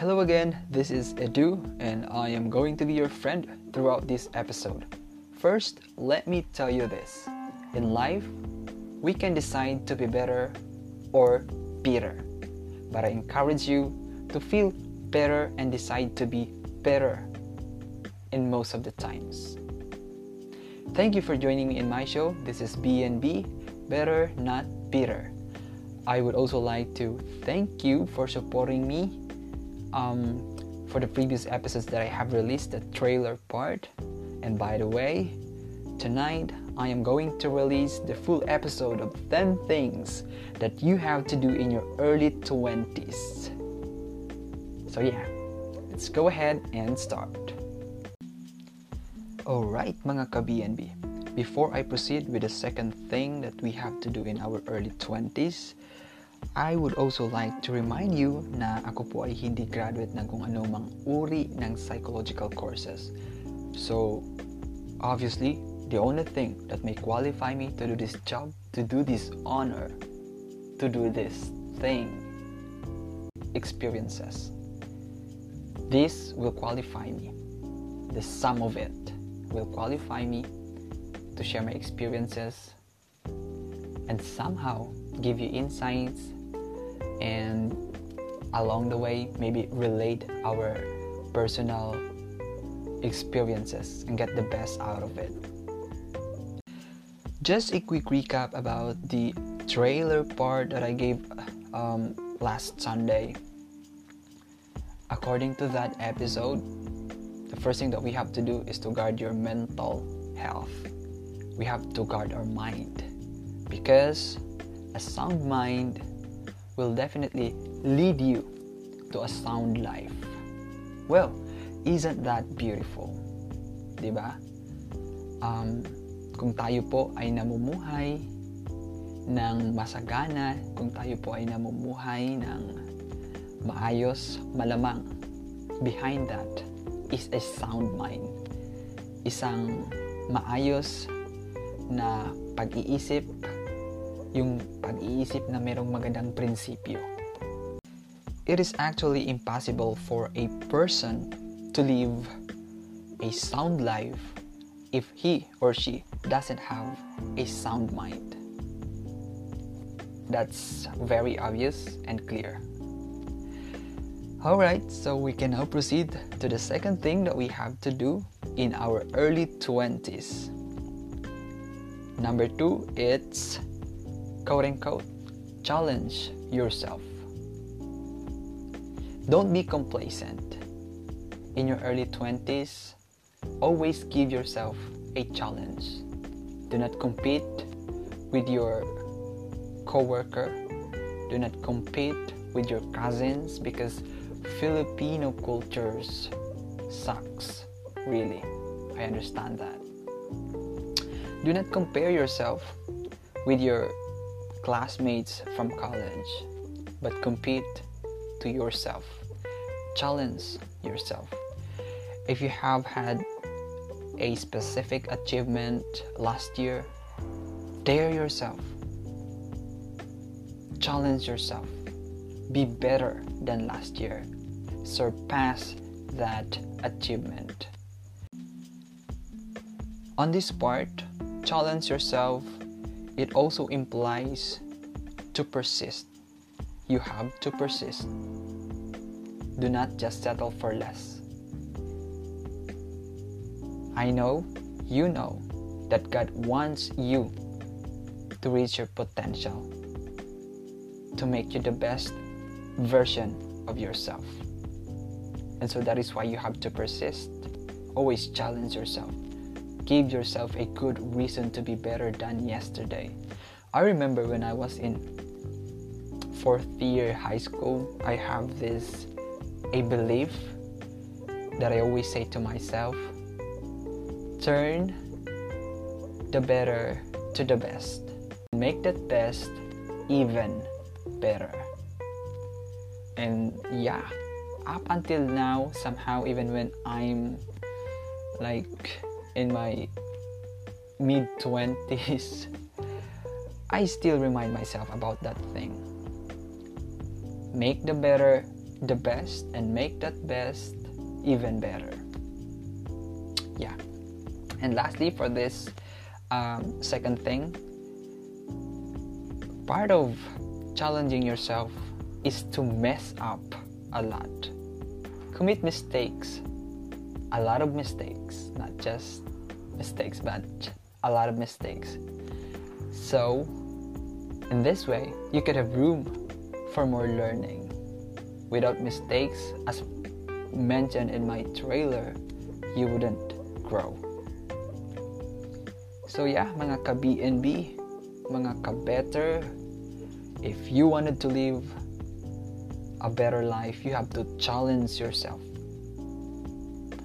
Hello again, this is Edu, and I am going to be your friend throughout this episode. First, let me tell you this in life, we can decide to be better or bitter, but I encourage you to feel better and decide to be better in most of the times. Thank you for joining me in my show. This is BNB, Better Not Bitter. I would also like to thank you for supporting me um, for the previous episodes that I have released, the trailer part. And by the way, tonight I am going to release the full episode of 10 things that you have to do in your early 20s. So, yeah, let's go ahead and start. Alright, mga ka-BNB. Before I proceed with the second thing that we have to do in our early 20s, I would also like to remind you na ako po ay hindi graduate ng kung anumang uri ng psychological courses. So, obviously, the only thing that may qualify me to do this job, to do this honor, to do this thing, experiences. This will qualify me. The sum of it will qualify me to share my experiences and somehow give you insights and along the way maybe relate our personal experiences and get the best out of it. Just a quick recap about the trailer part that I gave um, last Sunday. According to that episode, the first thing that we have to do is to guard your mental health. We have to guard our mind because a sound mind will definitely lead you to a sound life. Well, isn't that beautiful? ba? Um, kung tayo po ay namumuhay ng masagana, kung tayo po ay namumuhay ng maayos, malamang behind that is a sound mind. Isang maayos na pag-iisip, yung pag-iisip na merong magandang prinsipyo. It is actually impossible for a person to live a sound life if he or she doesn't have a sound mind. That's very obvious and clear. Alright, so we can now proceed to the second thing that we have to do in our early 20s. Number two, it's quote unquote, challenge yourself. Don't be complacent. In your early 20s, always give yourself a challenge. Do not compete with your coworker. Do not compete with your cousins because Filipino cultures sucks. Really. I understand that. Do not compare yourself with your classmates from college, but compete to yourself. Challenge yourself. If you have had a specific achievement last year, dare yourself. Challenge yourself. Be better than last year. Surpass that achievement. On this part, challenge yourself it also implies to persist. You have to persist. Do not just settle for less. I know, you know, that God wants you to reach your potential, to make you the best version of yourself. And so that is why you have to persist. Always challenge yourself give yourself a good reason to be better than yesterday. I remember when I was in fourth year high school, I have this a belief that I always say to myself turn the better to the best. Make that best even better. And yeah, up until now, somehow, even when I'm like in my mid 20s, I still remind myself about that thing. Make the better the best and make that best even better. Yeah. And lastly, for this um, second thing, part of challenging yourself is to mess up a lot. Commit mistakes, a lot of mistakes, not just mistakes, but a lot of mistakes. So, in this way, you could have room for more learning. Without mistakes, as mentioned in my trailer, you wouldn't grow. So yeah, mga ka-BNB, mga ka-better, if you wanted to live a better life, you have to challenge yourself.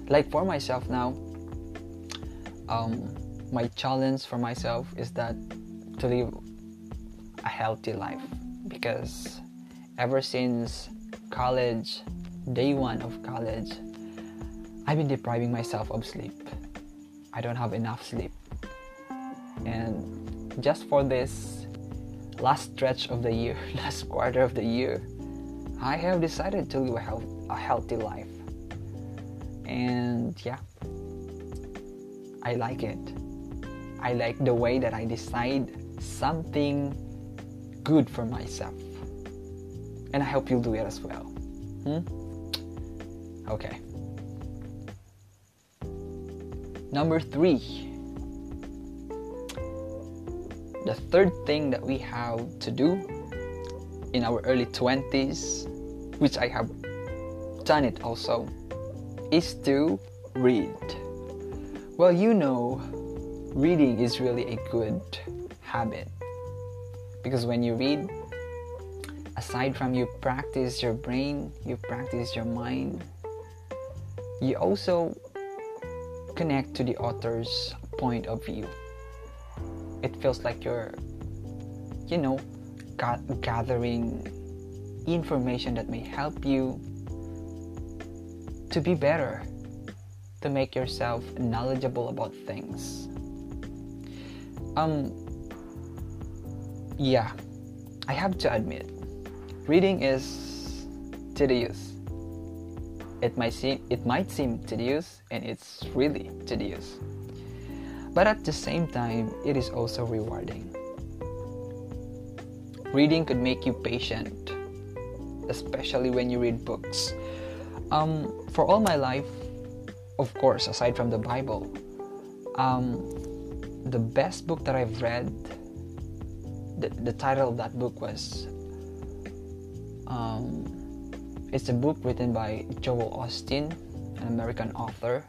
Like for myself now, um, my challenge for myself is that to live a healthy life because ever since college, day one of college, I've been depriving myself of sleep. I don't have enough sleep. And just for this last stretch of the year, last quarter of the year, I have decided to live a, health, a healthy life. And yeah, I like it. I like the way that I decide something good for myself. And I hope you'll do it as well. Hmm? Okay. Number three. The third thing that we have to do in our early 20s, which I have done it also, is to read. Well, you know, reading is really a good habit because when you read, aside from you practice your brain, you practice your mind, you also connect to the author's point of view it feels like you're you know gathering information that may help you to be better to make yourself knowledgeable about things um yeah i have to admit reading is tedious it might seem it might seem tedious and it's really tedious but at the same time, it is also rewarding. Reading could make you patient, especially when you read books. Um, for all my life, of course, aside from the Bible, um, the best book that I've read, the, the title of that book was, um, it's a book written by Joel Osteen, an American author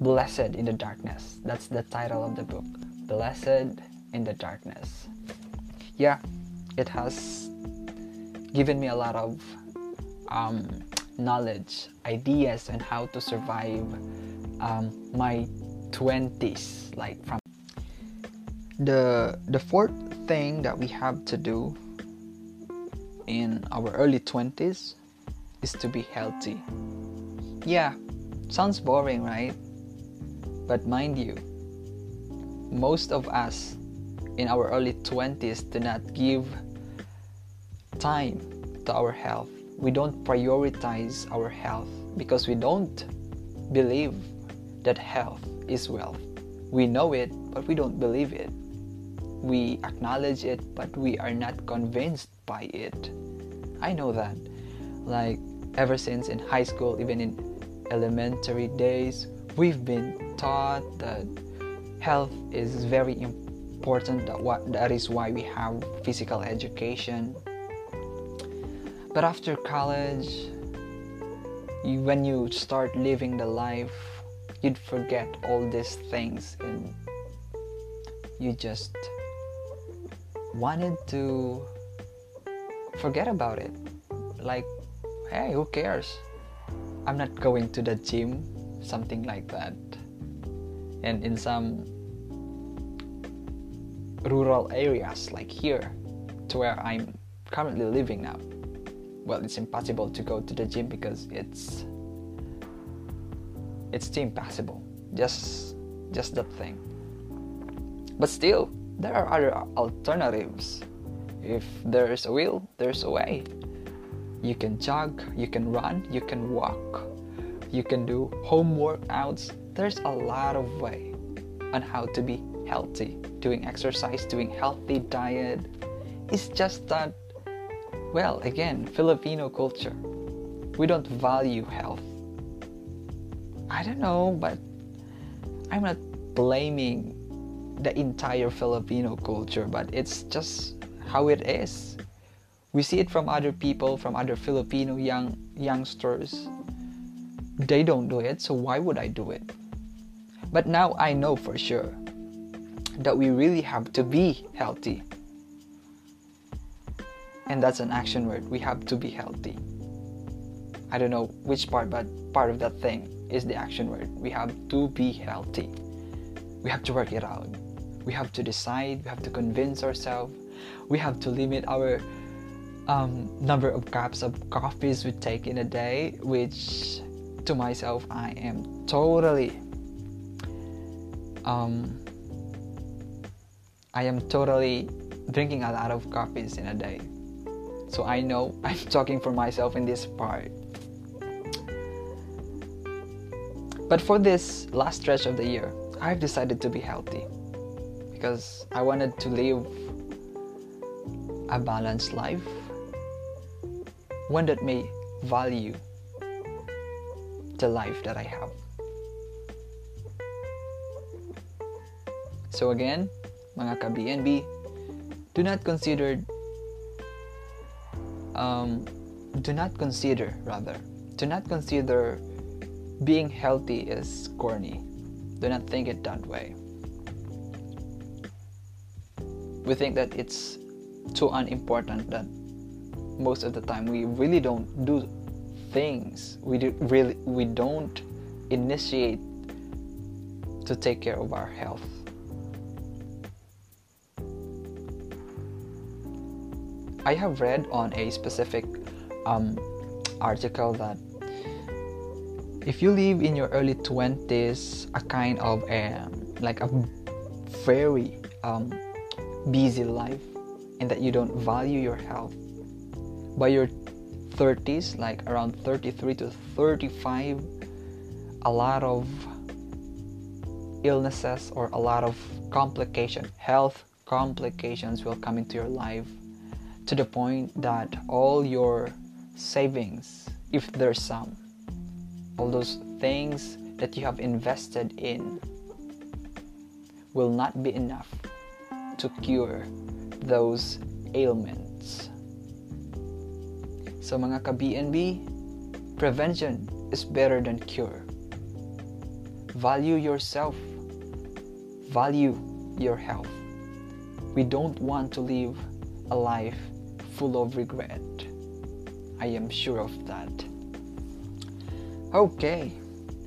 Blessed in the Darkness. That's the title of the book. Blessed in the Darkness. Yeah, it has given me a lot of um, knowledge, ideas on how to survive um, my 20s. Like from the the fourth thing that we have to do in our early 20s is to be healthy. Yeah, sounds boring, right? But mind you, most of us in our early 20s do not give time to our health. We don't prioritize our health because we don't believe that health is wealth. We know it, but we don't believe it. We acknowledge it, but we are not convinced by it. I know that. Like, ever since in high school, even in elementary days, we've been taught that health is very important that what that is why we have physical education but after college you, when you start living the life you'd forget all these things and you just wanted to forget about it. Like hey who cares? I'm not going to the gym something like that. And in some rural areas like here to where I'm currently living now well it's impossible to go to the gym because it's it's too impossible just just that thing but still there are other alternatives if there's a will there's a way You can jog, you can run, you can walk, you can do home workouts. There's a lot of way on how to be healthy. Doing exercise, doing healthy diet. It's just that well, again, Filipino culture. We don't value health. I don't know, but I'm not blaming the entire Filipino culture, but it's just how it is. We see it from other people, from other Filipino young youngsters. They don't do it, so why would I do it? But now I know for sure that we really have to be healthy. And that's an action word. We have to be healthy. I don't know which part, but part of that thing is the action word. We have to be healthy. We have to work it out. We have to decide. We have to convince ourselves. We have to limit our um, number of cups of coffees we take in a day, which to myself, I am totally um, I am totally drinking a lot of coffees in a day. So I know I'm talking for myself in this part. But for this last stretch of the year, I've decided to be healthy because I wanted to live a balanced life, one that may value the life that I have. So again, mga ka-BNB, do not consider um, do not consider rather do not consider being healthy as corny. Do not think it that way. We think that it's too unimportant that most of the time we really don't do things. We do really we don't initiate to take care of our health. I have read on a specific um, article that if you live in your early 20s a kind of a like a very um, busy life and that you don't value your health by your 30s like around 33 to 35 a lot of illnesses or a lot of complication health complications will come into your life to the point that all your savings, if there's some, all those things that you have invested in will not be enough to cure those ailments. So mga ka-BNB, prevention is better than cure. Value yourself. Value your health. We don't want to live a life full of regret. I am sure of that. Okay,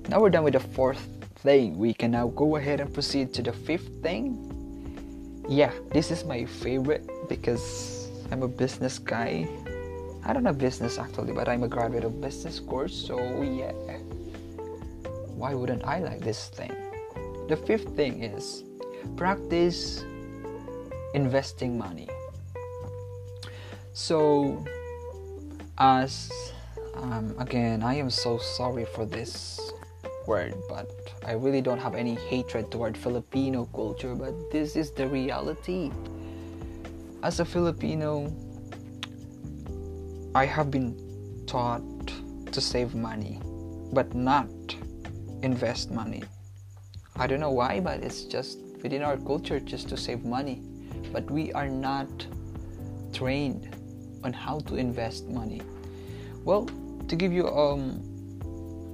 now we're done with the fourth thing. We can now go ahead and proceed to the fifth thing. Yeah, this is my favorite because I'm a business guy. I don't know business actually, but I'm a graduate of business course, so yeah. Why wouldn't I like this thing? The fifth thing is practice investing money. So, as um, again, I am so sorry for this word, but I really don't have any hatred toward Filipino culture, but this is the reality. As a Filipino, I have been taught to save money, but not invest money. I don't know why, but it's just within our culture just to save money. But we are not trained on how to invest money. Well, to give you um,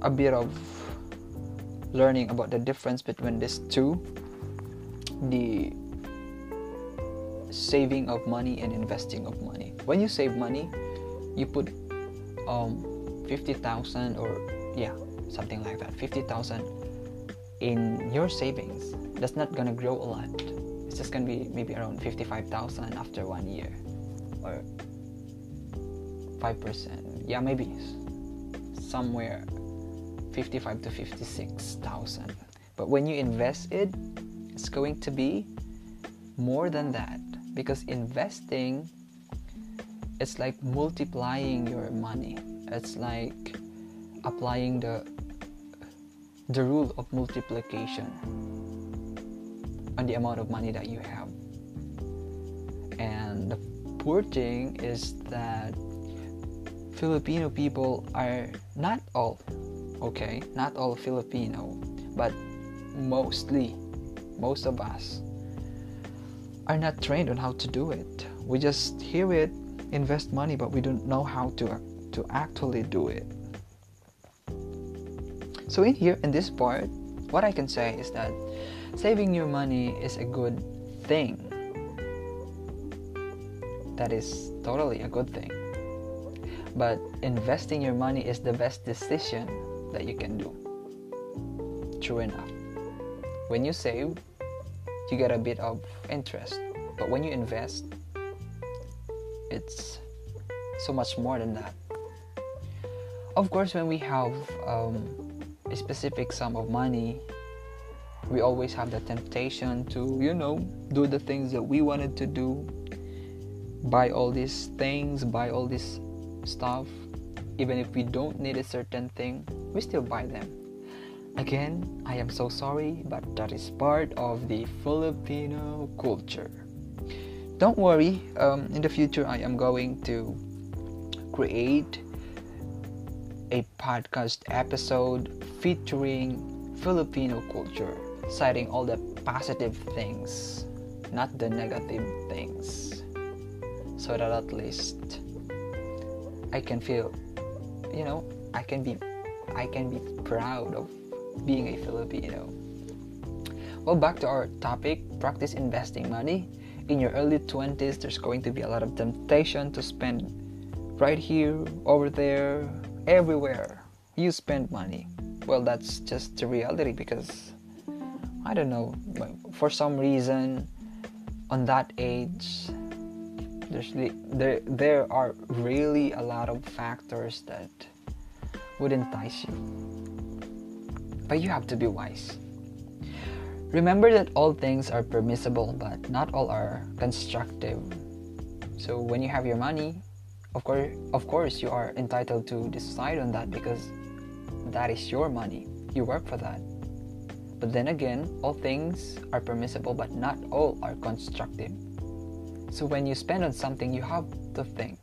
a bit of learning about the difference between these two, the saving of money and investing of money. When you save money, you put um, 50,000 or yeah, something like that, 50,000 in your savings. That's not gonna grow a lot. It's just gonna be maybe around 55,000 after one year or 5%. Yeah, maybe somewhere 55 to 56,000. But when you invest it, it's going to be more than that because investing it's like multiplying your money it's like applying the the rule of multiplication on the amount of money that you have and the poor thing is that Filipino people are not all okay not all Filipino but mostly most of us are not trained on how to do it. We just hear it invest money but we don't know how to to actually do it. So in here in this part what i can say is that saving your money is a good thing. That is totally a good thing but investing your money is the best decision that you can do. True enough. When you save you get a bit of interest. But when you invest it's so much more than that. Of course, when we have um, a specific sum of money, we always have the temptation to, you know, do the things that we wanted to do, buy all these things, buy all this stuff. Even if we don't need a certain thing, we still buy them. Again, I am so sorry, but that is part of the Filipino culture don't worry um, in the future i am going to create a podcast episode featuring filipino culture citing all the positive things not the negative things so that at least i can feel you know i can be i can be proud of being a filipino well back to our topic practice investing money in your early 20s, there's going to be a lot of temptation to spend right here, over there, everywhere. You spend money. Well, that's just the reality because I don't know, for some reason, on that age, there's there there are really a lot of factors that would entice you. But you have to be wise Remember that all things are permissible, but not all are constructive. So when you have your money, of course, of course, you are entitled to decide on that because that is your money. You work for that. But then again, all things are permissible, but not all are constructive. So when you spend on something, you have to think: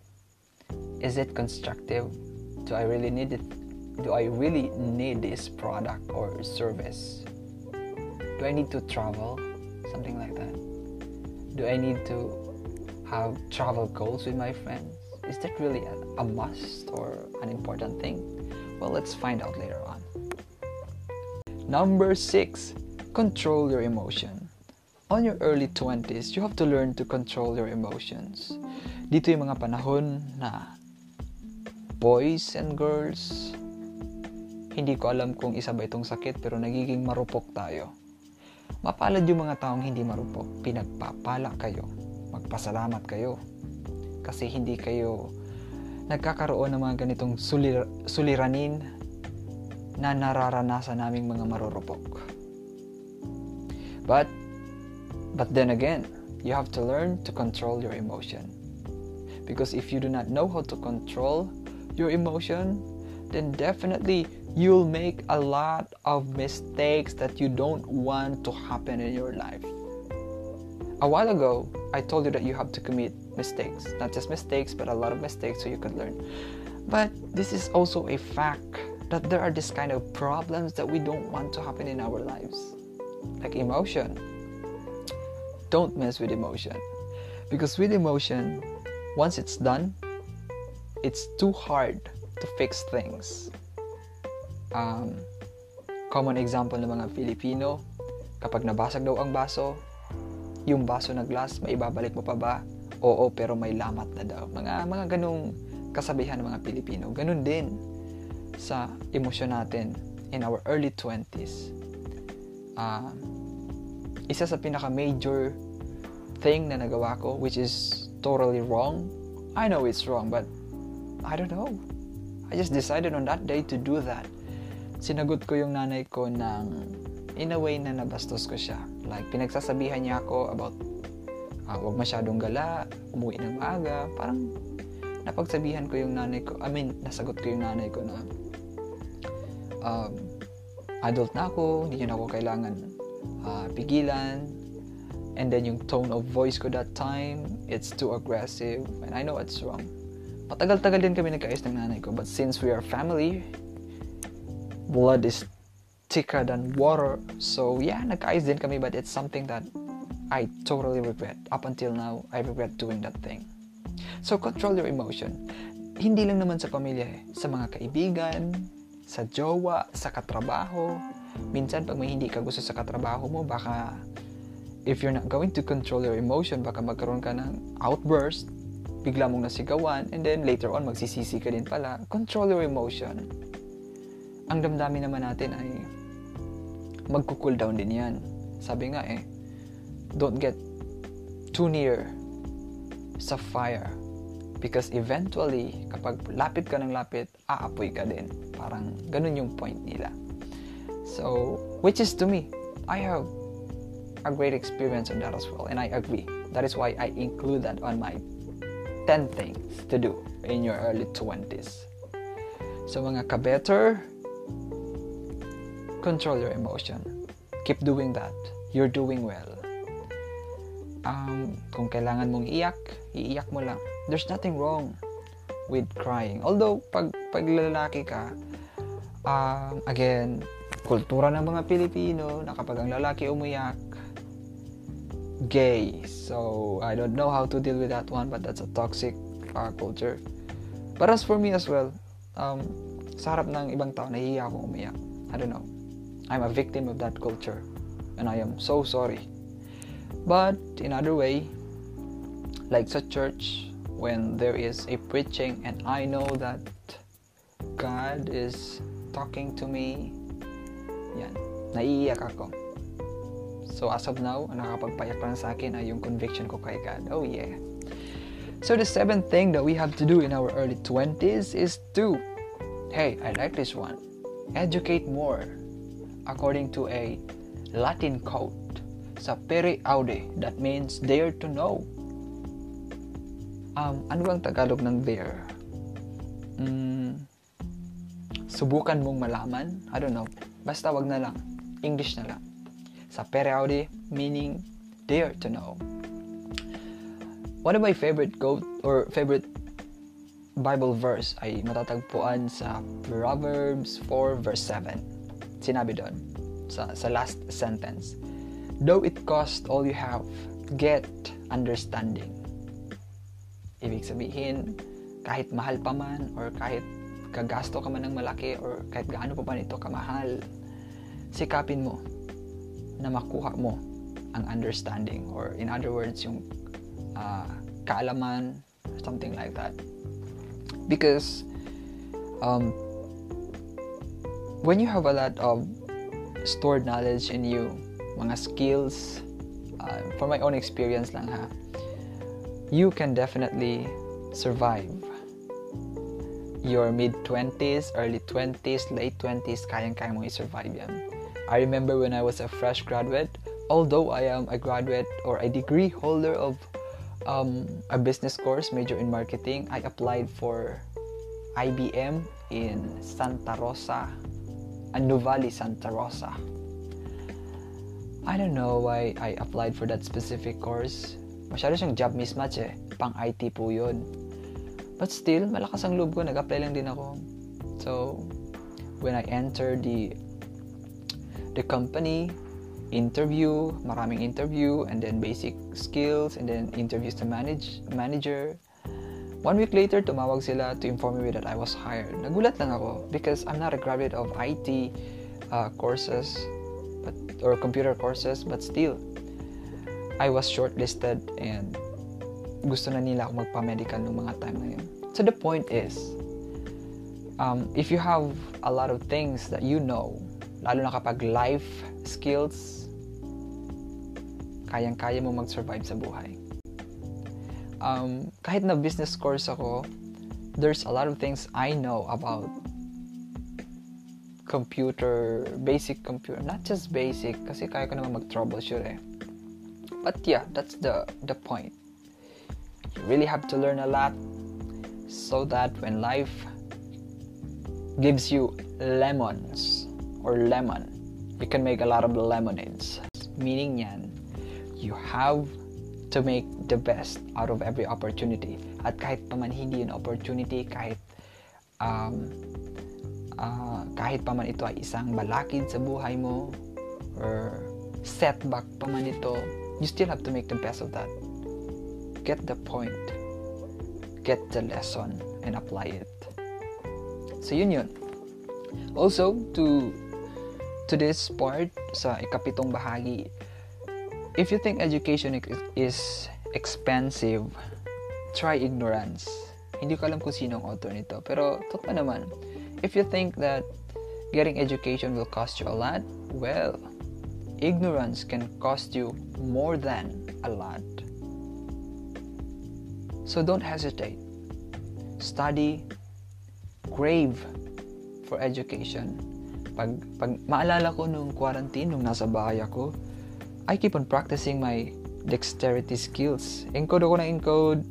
Is it constructive? Do I really need it? Do I really need this product or service? do I need to travel? Something like that. Do I need to have travel goals with my friends? Is that really a, a must or an important thing? Well, let's find out later on. Number six, control your emotion. On your early 20s, you have to learn to control your emotions. Dito yung mga panahon na boys and girls, hindi ko alam kung isa ba itong sakit pero nagiging marupok tayo Mapalad yung mga taong hindi marupok. Pinagpapala kayo. Magpasalamat kayo. Kasi hindi kayo nagkakaroon ng mga ganitong sulir- suliranin na nararanasan naming mga marurupok. But, but then again, you have to learn to control your emotion. Because if you do not know how to control your emotion, then definitely you'll make a lot of mistakes that you don't want to happen in your life. A while ago, I told you that you have to commit mistakes, not just mistakes, but a lot of mistakes so you could learn. But this is also a fact that there are this kind of problems that we don't want to happen in our lives, like emotion. Don't mess with emotion because with emotion, once it's done, it's too hard to fix things um, common example ng mga Filipino, kapag nabasag daw ang baso, yung baso na glass, maibabalik mo pa ba? Oo, pero may lamat na daw. Mga, mga ganong kasabihan ng mga Pilipino. Ganun din sa emosyon natin in our early 20s. Uh, isa sa pinaka-major thing na nagawa ko, which is totally wrong. I know it's wrong, but I don't know. I just decided on that day to do that sinagot ko yung nanay ko ng in a way na nabastos ko siya. Like, pinagsasabihan niya ako about uh, wag masyadong gala, umuwi ng maaga. Parang, napagsabihan ko yung nanay ko, I mean, nasagot ko yung nanay ko na um, adult na ako, hindi na ako kailangan uh, pigilan. And then yung tone of voice ko that time, it's too aggressive. And I know it's wrong. Matagal-tagal din kami nagkaayos ng nanay ko. But since we are family, blood is thicker than water. So yeah, nagkaayos din kami. But it's something that I totally regret. Up until now, I regret doing that thing. So control your emotion. Hindi lang naman sa pamilya eh. Sa mga kaibigan, sa jowa, sa katrabaho. Minsan pag may hindi ka gusto sa katrabaho mo, baka if you're not going to control your emotion, baka magkaroon ka ng outburst, bigla mong nasigawan, and then later on, magsisisi ka din pala. Control your emotion. Ang damdamin naman natin ay magko-cool down din yan. Sabi nga eh, don't get too near sa fire. Because eventually, kapag lapit ka ng lapit, aapoy ka din. Parang ganun yung point nila. So, which is to me, I have a great experience on that as well. And I agree. That is why I include that on my 10 things to do in your early 20s. So mga ka-better, control your emotion. Keep doing that. You're doing well. Um, kung kailangan mong iyak, iiyak mo lang. There's nothing wrong with crying. Although, pag, pag lalaki ka, um, again, kultura ng mga Pilipino na kapag ang lalaki umiyak, gay. So I don't know how to deal with that one, but that's a toxic uh, culture. But as for me as well, um, sa harap ng ibang tao, nahihiya akong umiyak. I don't know. I'm a victim of that culture. And I am so sorry. But in other way, like sa church, when there is a preaching and I know that God is talking to me, yan, naiiyak ako So as of now, ang nakapagpayak lang sa akin ay yung conviction ko kay God. Oh yeah. So the seventh thing that we have to do in our early 20s is to, hey, I like this one, educate more according to a Latin quote sa pere aude that means dare to know. Um, ano bang Tagalog ng dare? Mm, subukan mong malaman? I don't know. Basta wag na lang. English na lang. Sapere meaning dare to know. One of my favorite quote or favorite Bible verse ay matatagpuan sa Proverbs 4 verse 7. Sinabi doon sa, sa last sentence. Though it cost all you have, get understanding. Ibig sabihin, kahit mahal pa man or kahit kagasto ka man ng malaki or kahit gaano pa man ito kamahal, sikapin mo na makuha mo ang understanding or in other words yung uh, kaalaman something like that. Because um, when you have a lot of stored knowledge in you mga skills uh, from my own experience lang ha you can definitely survive your mid 20s early 20s late 20s kayang-kaya mo i-survive yan I remember when I was a fresh graduate, although I am a graduate or a degree holder of um, a business course, major in marketing, I applied for IBM in Santa Rosa, Nuvali, Santa Rosa. I don't know why I applied for that specific course. Masyado siyang job mismatch eh. Pang IT po yun. But still, malakas ang loob ko. Nag-apply lang din ako. So, when I entered the the company, interview, maraming interview, and then basic skills, and then interviews to manage manager. One week later, tumawag sila to inform me that I was hired. Nagulat lang ako because I'm not a graduate of IT uh, courses but, or computer courses, but still, I was shortlisted and gusto na nila ako magpa-medical nung mga time na yun. So the point is, um, if you have a lot of things that you know Lalo na kapag life skills, kayang-kaya mo mag-survive sa buhay. Um, kahit na business course ako, there's a lot of things I know about computer, basic computer. Not just basic, kasi kaya ko naman mag-troubleshoot eh. But yeah, that's the, the point. You really have to learn a lot so that when life gives you lemons or lemon, you can make a lot of lemonades. Meaning yan, you have to make the best out of every opportunity. At kahit pa man hindi yun opportunity, kahit um, uh, kahit pa man ito ay isang balakid sa buhay mo or setback pa man ito, you still have to make the best of that. Get the point. Get the lesson and apply it. So yun yun. Also, to to this part sa ikapitong bahagi, if you think education is expensive, try ignorance. Hindi ko alam kung sino ang author nito, pero totoo naman. If you think that getting education will cost you a lot, well, ignorance can cost you more than a lot. So don't hesitate. Study, crave for education. Pag, pag maalala ko nung quarantine, nung nasa bahay ako, I keep on practicing my dexterity skills. Encode ako na encode,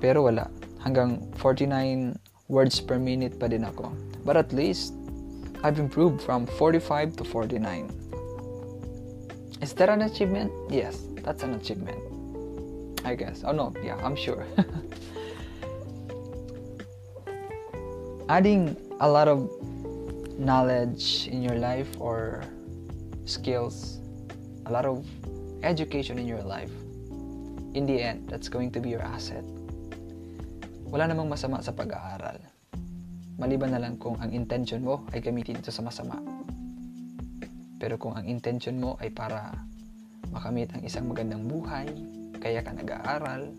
pero wala. Hanggang 49 words per minute pa din ako. But at least, I've improved from 45 to 49. Is that an achievement? Yes, that's an achievement. I guess. Oh no, yeah, I'm sure. Adding a lot of knowledge in your life or skills, a lot of education in your life, in the end, that's going to be your asset. Wala namang masama sa pag-aaral. Maliban na lang kung ang intention mo ay gamitin ito sa masama. Pero kung ang intention mo ay para makamit ang isang magandang buhay, kaya ka nag-aaral,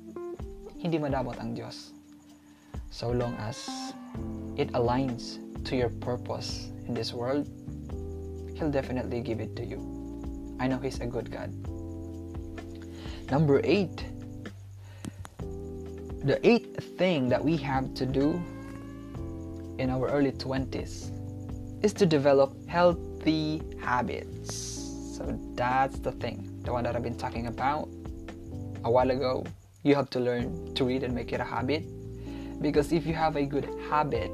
hindi madamot ang Diyos. So long as it aligns to your purpose in this world, He'll definitely give it to you. I know He's a good God. Number eight. The eighth thing that we have to do in our early 20s is to develop healthy habits. So that's the thing, the one that I've been talking about a while ago. You have to learn to read and make it a habit. Because if you have a good habit,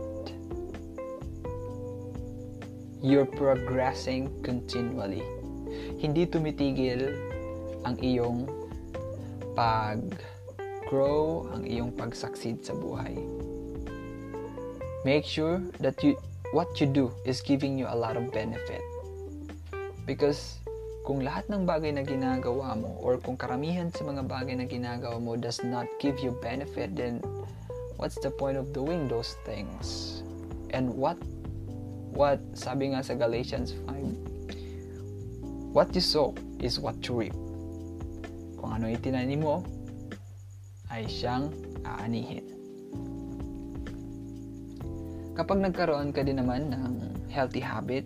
you're progressing continually. Hindi tumitigil ang iyong pag-grow, ang iyong pag-succeed sa buhay. Make sure that you what you do is giving you a lot of benefit. Because kung lahat ng bagay na ginagawa mo or kung karamihan sa mga bagay na ginagawa mo does not give you benefit, then what's the point of doing those things? And what what sabi nga sa Galatians 5 what you sow is what you reap. Kung ano itinanim mo ay siyang aanihin. Kapag nagkaroon ka din naman ng healthy habit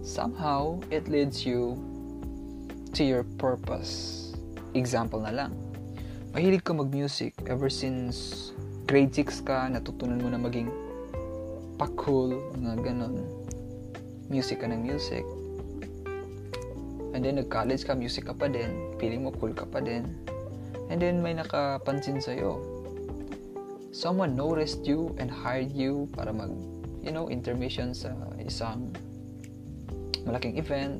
somehow it leads you to your purpose. Example na lang mahilig ka mag-music ever since grade 6 ka natutunan mo na maging pa-cool, mga ganon. Music ka ng music. And then, nag-college ka, music ka pa din. Feeling mo cool ka pa din. And then, may nakapansin sa'yo. Someone noticed you and hired you para mag, you know, intermission sa isang malaking event.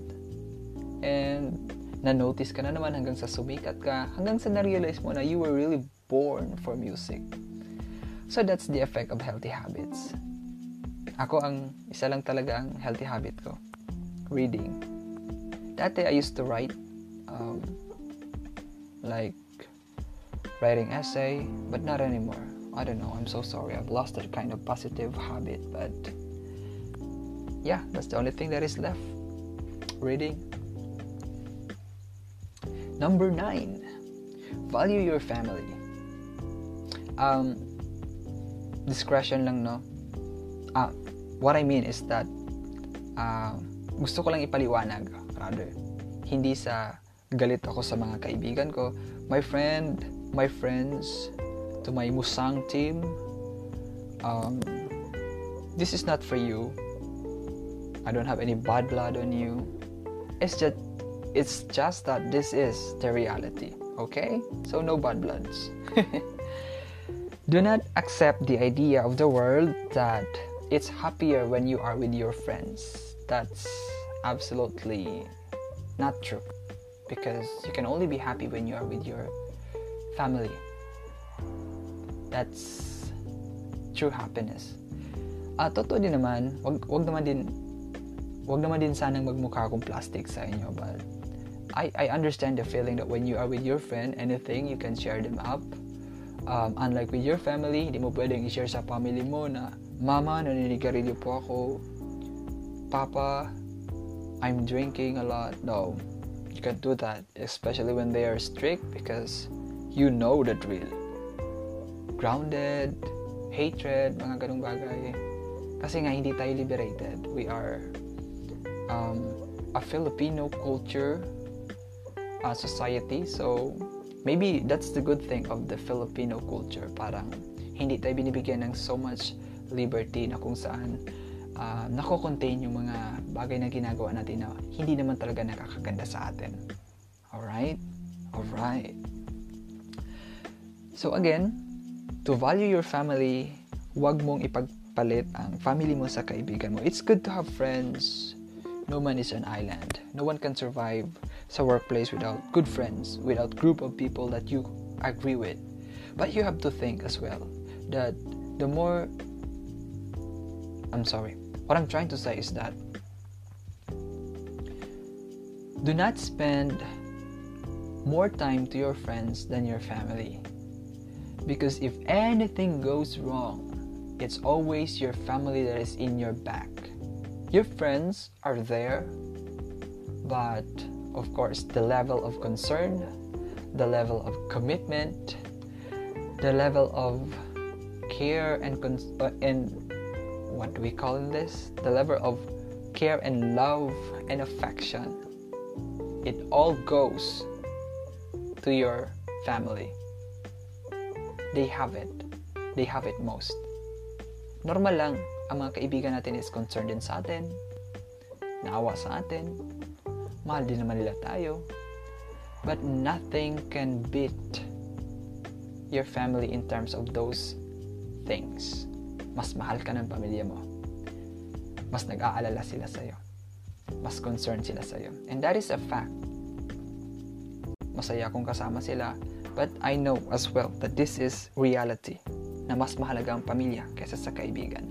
And, na-notice ka na naman hanggang sa sumikat ka, hanggang sa na-realize mo na you were really born for music. So, that's the effect of healthy habits. Ako ang isa lang talaga ang healthy habit ko. Reading. Dati I used to write um, like writing essay, but not anymore. I don't know. I'm so sorry. I've lost that kind of positive habit, but yeah, that's the only thing that is left. Reading. Number nine, value your family. Um, discretion lang, no? Ah, what I mean is that uh, gusto ko lang ipaliwanag rather. Hindi sa galit ako sa mga kaibigan ko. My friend my friends to my musang team um, this is not for you. I don't have any bad blood on you. It's just it's just that this is the reality okay? So no bad bloods. Do not accept the idea of the world that it's happier when you are with your friends. That's absolutely not true because you can only be happy when you are with your family. That's true happiness. Ah, totoo din naman, wag, wag naman din wag naman din sanang magmukha akong plastic sa inyo but I, I understand the feeling that when you are with your friend, anything, you can share them up. Um, unlike with your family, hindi mo pwedeng i-share sa family mo na, Mama, naninigarilyo po ako. Papa, I'm drinking a lot. No, you can't do that, especially when they are strict because you know the drill. Grounded, hatred, mga ganong bagay. Kasi nga, hindi tayo liberated. We are um, a Filipino culture uh, society. So, maybe that's the good thing of the Filipino culture. Parang hindi tayo binibigyan ng so much liberty na kung saan uh, nako-contain yung mga bagay na ginagawa natin na hindi naman talaga nakakaganda sa atin. Alright? Alright. So again, to value your family, wag mong ipagpalit ang family mo sa kaibigan mo. It's good to have friends. No man is an island. No one can survive sa workplace without good friends, without group of people that you agree with. But you have to think as well that the more I'm sorry. What I'm trying to say is that do not spend more time to your friends than your family. Because if anything goes wrong, it's always your family that is in your back. Your friends are there, but of course, the level of concern, the level of commitment, the level of care and cons- uh, and what do we call this? The level of care and love and affection. It all goes to your family. They have it. They have it most. Normal lang, ang mga kaibigan natin is concerned din sa atin, naawa sa atin, mahal din naman nila tayo. But nothing can beat your family in terms of those things. Mas mahal ka ng pamilya mo. Mas nag-aalala sila sa'yo. Mas concerned sila sa'yo. And that is a fact. Masaya kung kasama sila. But I know as well that this is reality. Na mas mahalaga ang pamilya kaysa sa kaibigan.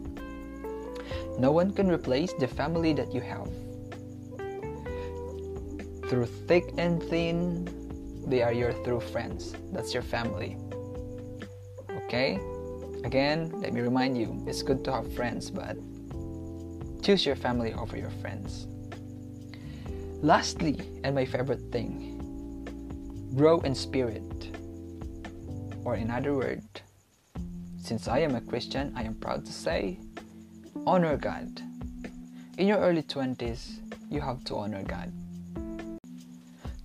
No one can replace the family that you have through thick and thin, they are your true friends. That's your family. Okay? Again, let me remind you it's good to have friends, but choose your family over your friends. Lastly, and my favorite thing, grow in spirit. Or, in other words, since I am a Christian, I am proud to say, honor God. In your early 20s, you have to honor God.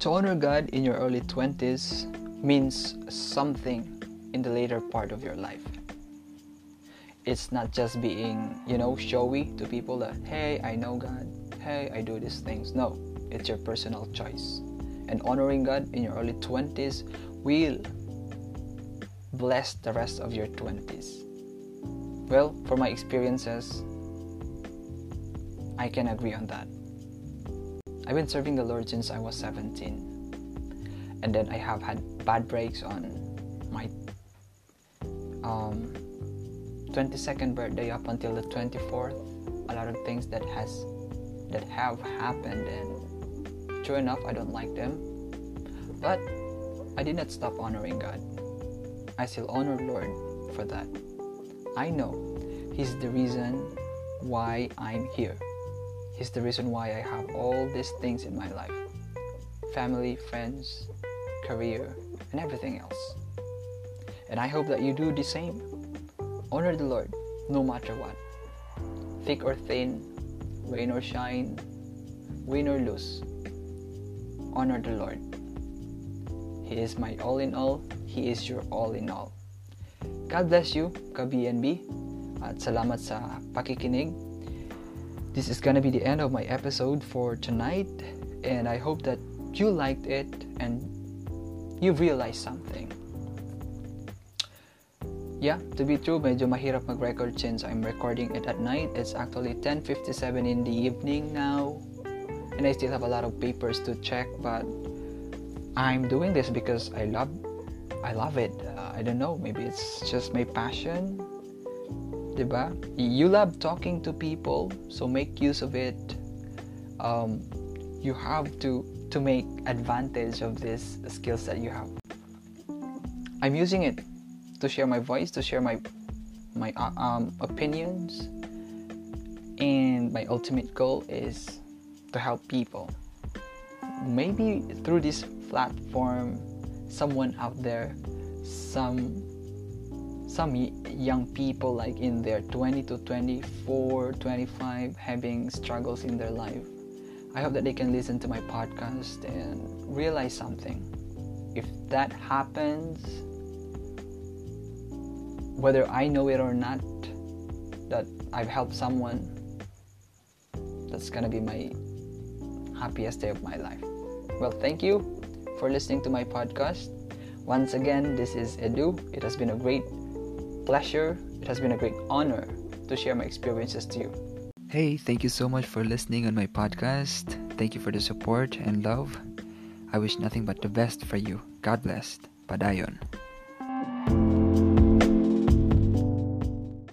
To honor God in your early 20s means something in the later part of your life. It's not just being, you know, showy to people that, hey, I know God, hey, I do these things. No, it's your personal choice. And honoring God in your early 20s will bless the rest of your 20s. Well, for my experiences, I can agree on that. I've been serving the Lord since I was 17. And then I have had bad breaks on my um, 22nd birthday up until the 24th. A lot of things that has that have happened and true enough I don't like them. But I did not stop honoring God. I still honor Lord for that. I know He's the reason why I'm here he's the reason why I have all these things in my life family, friends, career, and everything else. And I hope that you do the same. Honor the Lord no matter what. Thick or thin, rain or shine, win or lose. Honor the Lord. He is my all in all. He is your all in all. God bless you, ka-BNB. At salamat sa pakikinig this is gonna be the end of my episode for tonight, and I hope that you liked it and you realized something. Yeah, to be true, medyo mahirap mag-record since I'm recording it at night. It's actually 10:57 in the evening now, and I still have a lot of papers to check. But I'm doing this because I love, I love it. Uh, I don't know, maybe it's just my passion. Diba? You love talking to people, so make use of it. Um, you have to to make advantage of this skills that you have. I'm using it to share my voice, to share my my uh, um, opinions, and my ultimate goal is to help people. Maybe through this platform, someone out there, some some young people like in their 20 to 24, 25 having struggles in their life. I hope that they can listen to my podcast and realize something. If that happens, whether I know it or not, that I've helped someone, that's gonna be my happiest day of my life. Well, thank you for listening to my podcast. Once again, this is Edu. It has been a great pleasure, it has been a great honor to share my experiences to you. Hey, thank you so much for listening on my podcast. Thank you for the support and love. I wish nothing but the best for you. God bless. Padayon.